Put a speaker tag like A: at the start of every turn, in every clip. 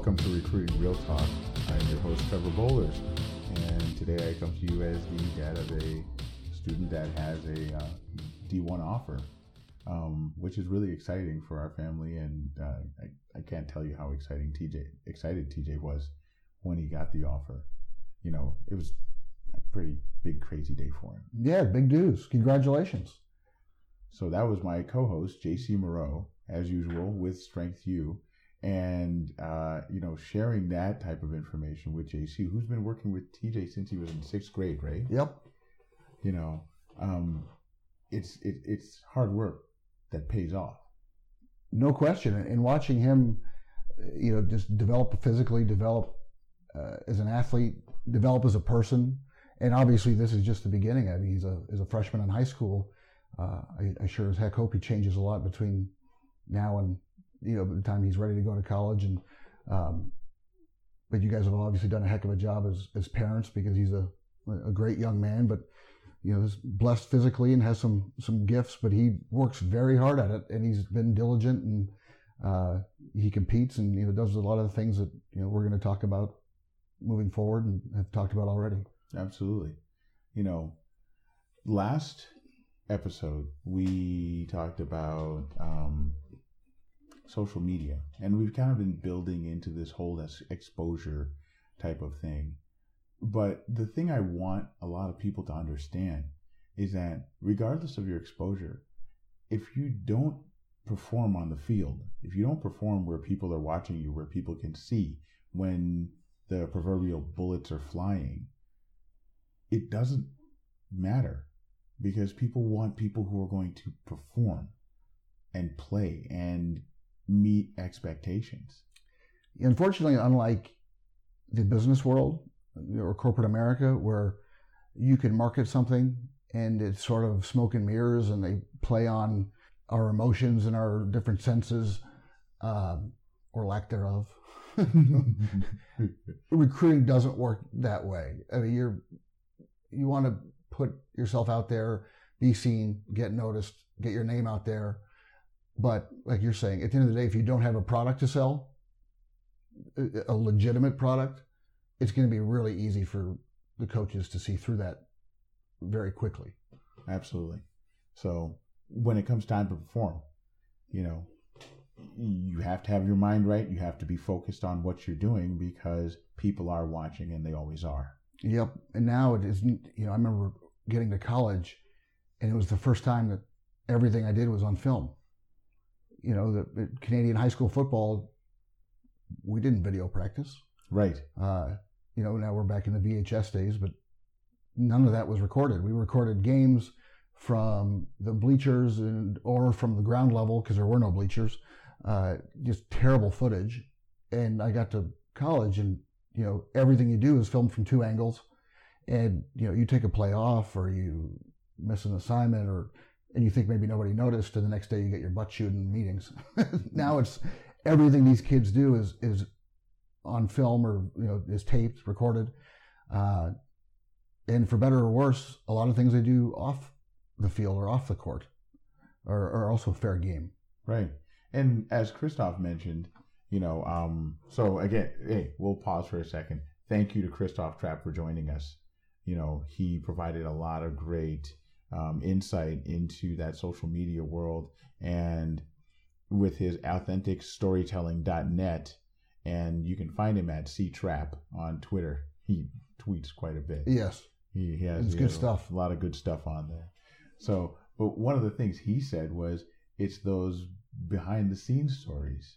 A: Welcome to Recruiting Real Talk. I'm your host Trevor Bowlers, and today I come to you as the dad of a student that has a uh, D1 offer, um, which is really exciting for our family. And uh, I, I can't tell you how exciting TJ excited TJ was when he got the offer. You know, it was a pretty big, crazy day for him.
B: Yeah, big news. Congratulations.
A: So that was my co-host JC Moreau, as usual, with Strength U and uh, you know sharing that type of information with JC, who's been working with TJ since he was in sixth grade, right?
B: Yep.
A: You know, um, it's it, it's hard work that pays off.
B: No question. And watching him, you know, just develop physically, develop uh, as an athlete, develop as a person, and obviously this is just the beginning. I mean, he's a as a freshman in high school. Uh, I, I sure as heck hope he changes a lot between now and you know, by the time he's ready to go to college. And um, but you guys have obviously done a heck of a job as as parents because he's a a great young man, but you know, is blessed physically and has some some gifts, but he works very hard at it, and he's been diligent and uh, he competes and you know does a lot of the things that you know we're going to talk about moving forward and have talked about already.
A: Absolutely, you know, last episode we talked about um, social media. And we've kind of been building into this whole exposure type of thing. But the thing I want a lot of people to understand is that regardless of your exposure, if you don't perform on the field, if you don't perform where people are watching you, where people can see when the proverbial bullets are flying, it doesn't matter because people want people who are going to perform and play and meet expectations.
B: Unfortunately, unlike the business world or corporate America, where you can market something and it's sort of smoke and mirrors and they play on our emotions and our different senses uh, or lack thereof. Recruiting doesn't work that way. I mean, you're you want to put yourself out there, be seen, get noticed, get your name out there, but like you're saying, at the end of the day, if you don't have a product to sell, a legitimate product, it's going to be really easy for the coaches to see through that very quickly.
A: Absolutely. So when it comes time to perform, you know, you have to have your mind right. You have to be focused on what you're doing because people are watching and they always are.
B: Yep. And now it isn't, you know, I remember getting to college and it was the first time that everything I did was on film you know, the, Canadian high school football, we didn't video practice.
A: Right.
B: Uh, you know, now we're back in the VHS days, but none of that was recorded. We recorded games from the bleachers and or from the ground level because there were no bleachers. Uh, just terrible footage. And I got to college, and you know, everything you do is filmed from two angles. And you know, you take a play off, or you miss an assignment, or and you think maybe nobody noticed, and the next day you get your butt chewed in meetings. now it's everything these kids do is is on film or you know is taped, recorded, uh, and for better or worse, a lot of things they do off the field or off the court are, are also fair game.
A: Right, and as Christoph mentioned, you know, um, so again, hey, we'll pause for a second. Thank you to Christoph Trappe for joining us. You know, he provided a lot of great um, insight into that social media world and with his authentic storytelling.net and you can find him at ctrappe on twitter. He tweets quite a bit.
B: Yes.
A: He, he has,
B: it's
A: he
B: good
A: has
B: stuff.
A: a lot of good stuff on there. So but one of the things he said was it's those behind the scenes stories.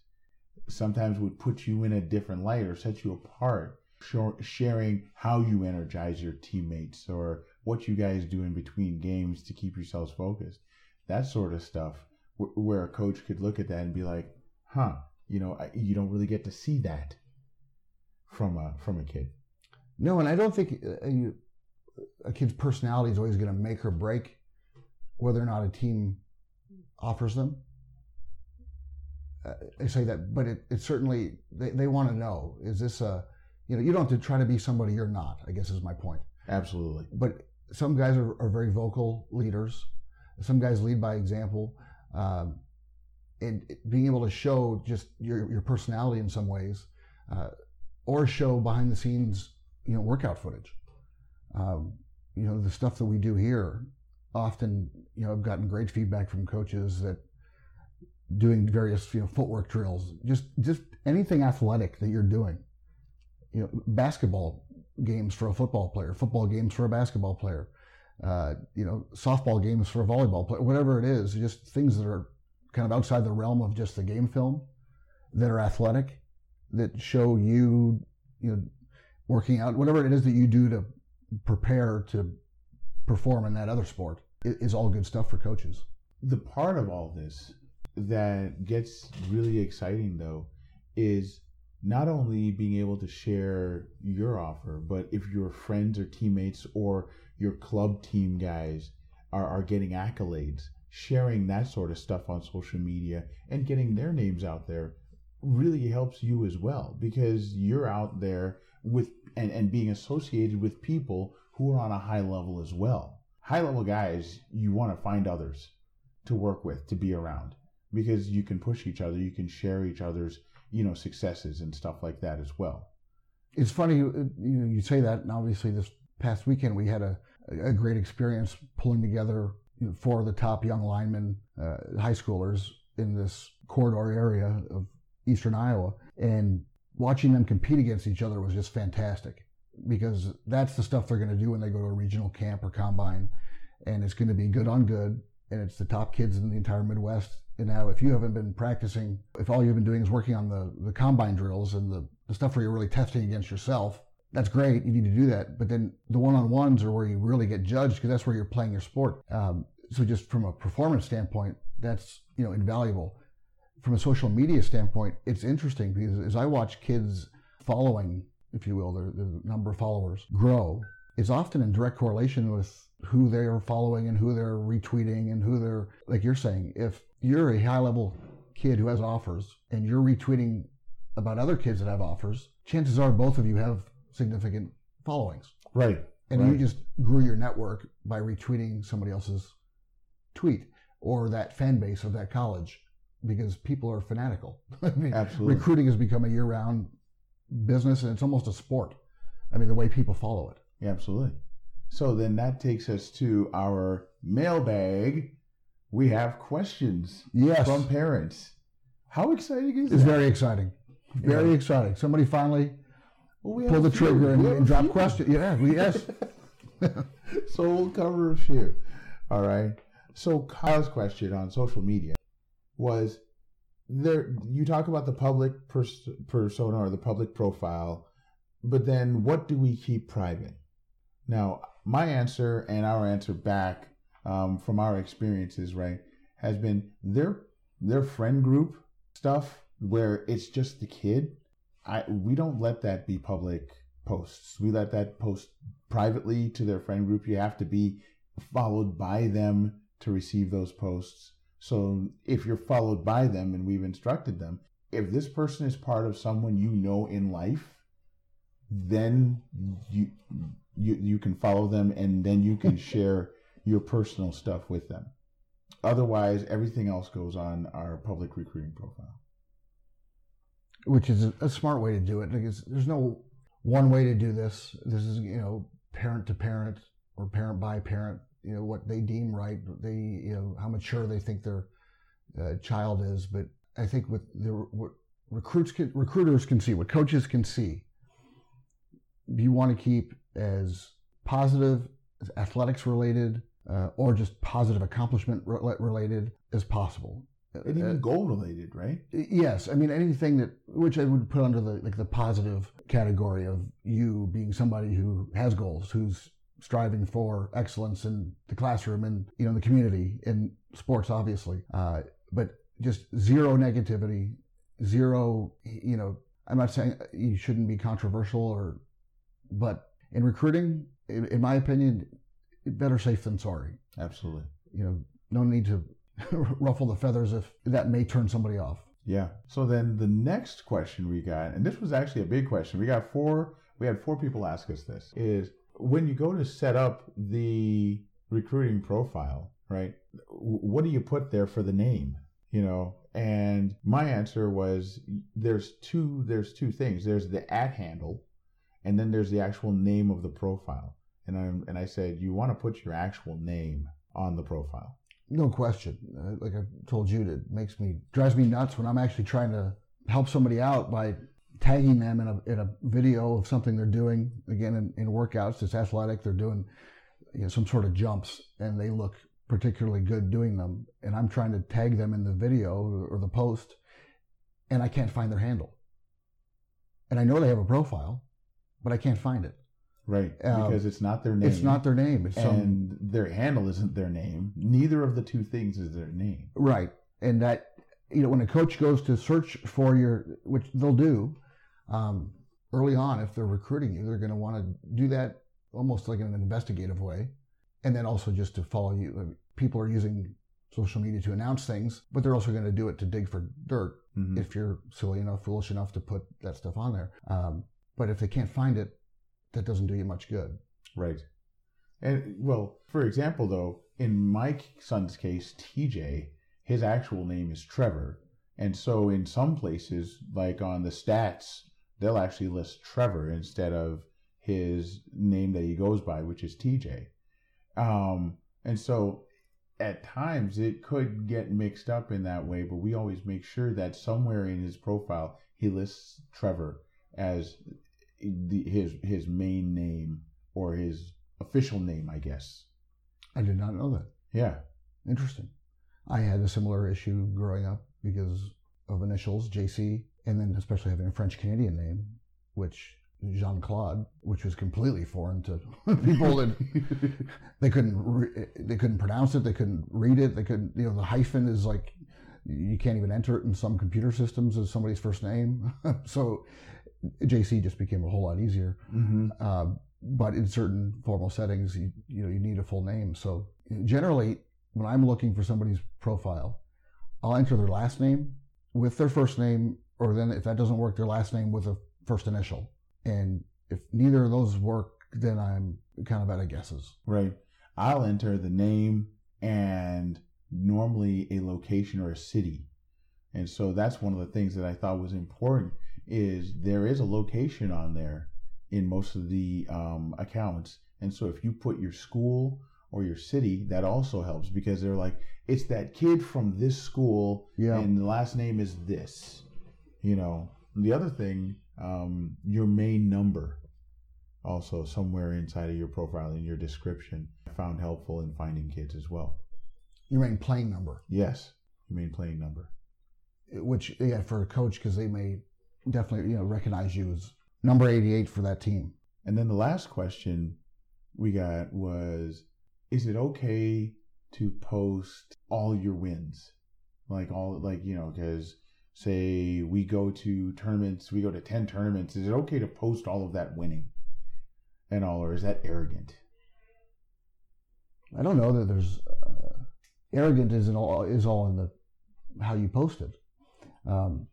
A: Sometimes would put you in a different light or set you apart sharing how you energize your teammates or what you guys do in between games to keep yourselves focused. That sort of stuff, where a coach could look at that and be like, "Huh, you know, you don't really get to see that from a from a kid."
B: No, and I don't think uh, you, a kid's personality is always going to make or break whether or not a team offers them. Uh, I say that, but it, it certainly they, they want to know: is this a you know you don't have to try to be somebody you're not. I guess is my point.
A: Absolutely.
B: But some guys are, are very vocal leaders. Some guys lead by example. Um, and being able to show just your, your personality in some ways, uh, or show behind the scenes, you know, workout footage. Um, you know, the stuff that we do here, often, you know, I've gotten great feedback from coaches that doing various, you know, footwork drills, just, just anything athletic that you're doing, you know, basketball games for a football player, football games for a basketball player, uh, you know, softball games for a volleyball player, whatever it is, just things that are kind of outside the realm of just the game film that are athletic, that show you, you know, working out, whatever it is that you do to prepare to perform in that other sport is all good stuff for coaches.
A: The part of all this that gets really exciting though is not only being able to share your offer, but if your friends or teammates or your club team guys are, are getting accolades, sharing that sort of stuff on social media and getting their names out there really helps you as well because you're out there with and, and being associated with people who are on a high level as well. High level guys, you want to find others to work with, to be around because you can push each other, you can share each other's, you know, successes and stuff like that as well.
B: It's funny you, know, you say that, and obviously this past weekend we had a, a great experience pulling together you know, four of the top young linemen, uh, high schoolers in this corridor area of eastern Iowa, and watching them compete against each other was just fantastic because that's the stuff they're going to do when they go to a regional camp or combine, and it's going to be good on good, and it's the top kids in the entire Midwest. And now, if you haven't been practicing, if all you've been doing is working on the, the combine drills and the, the stuff where you're really testing against yourself, that's great. You need to do that. But then the one on ones are where you really get judged because that's where you're playing your sport. Um, so just from a performance standpoint, that's you know invaluable. From a social media standpoint, it's interesting because as I watch kids following if you will, the, the number of followers grow, is often in direct correlation with who they are following and who they're retweeting and who they're, like you're saying, if you're a high level kid who has offers and you're retweeting about other kids that have offers, chances are both of you have significant followings.
A: Right.
B: And
A: right.
B: you just grew your network by retweeting somebody else's tweet or that fan base of that college because people are fanatical.
A: I mean, Absolutely.
B: Recruiting has become a year round business and it's almost a sport. I mean, the way people follow it.
A: Yeah, absolutely. So then that takes us to our mailbag. We have questions
B: yes.
A: from parents. How exciting is
B: it's
A: that?
B: very exciting. Very yeah. exciting. Somebody finally well, we pulled the trigger and, and drop questions. Yeah, we, yes.
A: so we'll cover a few. All right. So Kyle's question on social media was there you talk about the public pers- persona or the public profile but then what do we keep private now my answer and our answer back um, from our experiences right has been their their friend group stuff where it's just the kid. I we don't let that be public posts. We let that post privately to their friend group. You have to be followed by them to receive those posts. So if you're followed by them and we've instructed them, if this person is part of someone you know in life, then you you you can follow them and then you can share your personal stuff with them. Otherwise, everything else goes on our public recruiting profile.
B: Which is a, smart way to do it because there's no one way to do this. This is you know parent to parent or parent by parent you know what they deem right, they you know how mature they think their uh, child is. But I think with the what recruits can, recruiters can see, what coaches can see, you want to keep as positive, as athletics related, uh, or just positive accomplishment related as possible.
A: And even uh, goal related, right?
B: Yes, I mean anything that which I would put under the like the positive category of you being somebody who has goals, who's striving for excellence in the classroom and you know the community in sports obviously uh, but just zero negativity zero you know i'm not saying you shouldn't be controversial or but in recruiting in, in my opinion better safe than sorry.
A: Absolutely.
B: You know no need to ruffle the feathers if that may turn somebody off.
A: Yeah. So then the next question we got and this was actually a big question. We got four we had four people ask us this is when you go to set up the recruiting profile, right? What do you put there for the name? you know? And my answer was there's two there's two things. There's the at handle and then there's the actual name of the profile. And i and i said you want to put your actual name on the profile.
B: No question. Uh, like i told you it makes me drives me nuts when i'm actually trying to help somebody out by tagging them in a, in a video of something they're doing again in, in workouts it's athletic they're doing you know, some sort of jumps and they look particularly good doing them. And i'm trying to tag them in the video or the post and i can't find their handle. And i know they have a profile but i can't find it
A: right
B: Um,
A: because it's not their name
B: it's not their name it's some
A: and their handle isn't their name neither of the two things is their name
B: Right. And that, you know, when a coach goes to search for your, which they'll do um, early on, if they're recruiting you, they're going to want to do that almost like in an investigative way. And then also just to follow you. People are using social media to announce things, but they're also going to do it to dig for dirt
A: Mhm.
B: if you're silly enough, foolish enough to put that stuff on there. Um, but if they can't find it, that doesn't do you much good.
A: Right. And well, for example, though, in my son's case, TJ, his actual name is Trevor. And so in some places, like on the stats, they'll actually list Trevor instead of his name that he goes by, which is TJ. Um, and so at times it could get mixed up in that way, but we always make sure that somewhere in his profile he lists Trevor as the, his his main name or his official name, I guess.
B: I did not know that.
A: Yeah.
B: Interesting. I had a similar issue growing up because of initials, JC, and then especially having a French Canadian name, which Jean Claude, which was completely foreign to people that they couldn't re- they couldn't pronounce it, they couldn't read it, they couldn't you know the hyphen is like you can't even enter it in some computer systems as somebody's first name. so JC just became a whole lot easier.
A: hmm
B: Uh, but in certain formal settings, you, you know, you need a full name. So generally, when I'm looking for somebody's profile, I'll enter their last name with their first name, or then if that doesn't work, their last name with a first initial. And if neither of those work, then I'm kind of at a guesses.
A: Right. I'll enter the name and normally a location or a city. And so that's one of the things that I thought was important is there is a location on there in most of the um, accounts. And so if you put your school or your city, that also helps because they're like, it's that kid from this school
B: Yeah.
A: and the last name is this. You know, the other thing, um, your main number also somewhere inside of your profile in your description I found helpful in finding kids as well.
B: Your main playing number,
A: Yes, your main playing number.
B: which yeah, for a coach, because they may definitely you know recognize you as number 88 for that team.
A: And then the last question we got was is it okay to post all your wins? Like all like, you know, cuz say we go to tournaments, we go to 10 tournaments, is it okay to post all of that winning? And all or is that arrogant?
B: I don't know that there's uh, arrogant isn't all is all in the how you post it. Um,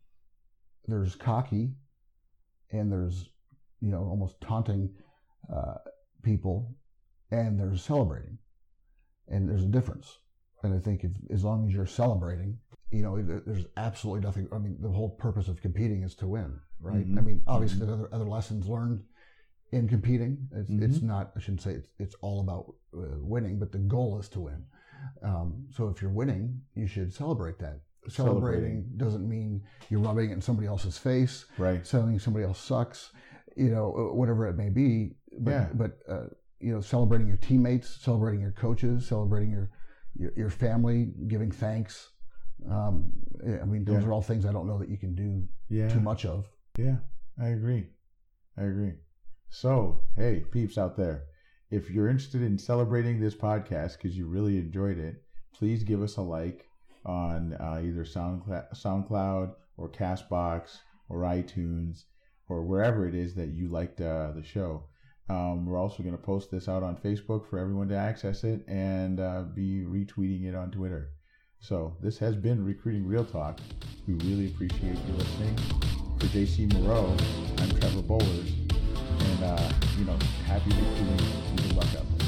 B: there's cocky, and there's you know almost taunting uh, people, and there's celebrating, and there's a difference. And I think if as long as you're celebrating, you know, there's absolutely nothing. I mean, the whole purpose of competing is to win, right?
A: Mhm.
B: I mean, obviously, there's other other lessons learned in competing. It's, it's
A: Mhm.
B: not. I shouldn't say it's, it's all about uh, winning, but the goal is to win. Um, so if you're winning, you should celebrate that. Celebrating,
A: Celebrating.
B: doesn't mean you're rubbing it in somebody else's face,
A: Right.
B: telling somebody else sucks, you know, uh, whatever it may be. But,
A: Yeah.
B: but uh, you know, celebrating your teammates, celebrating your coaches, celebrating your your, your family, giving thanks. Um, I mean, those
A: Yeah.
B: are all things I don't know that you can do
A: Yeah.
B: too much of.
A: Yeah, I agree. I agree. So, hey, peeps out there, if you're interested in celebrating this podcast because you really enjoyed it, please give us a like on uh, either SoundCloud, SoundCloud or Castbox or iTunes or wherever it is that you liked uh, the show. Um, we're also going to post this out on Facebook for everyone to access it and uh, be retweeting it on Twitter. So, this has been Recruiting Real Talk. We really appreciate you listening for JC Moreau, I'm Trevor Bowlers, and uh, you know, happy recruiting and good luck out.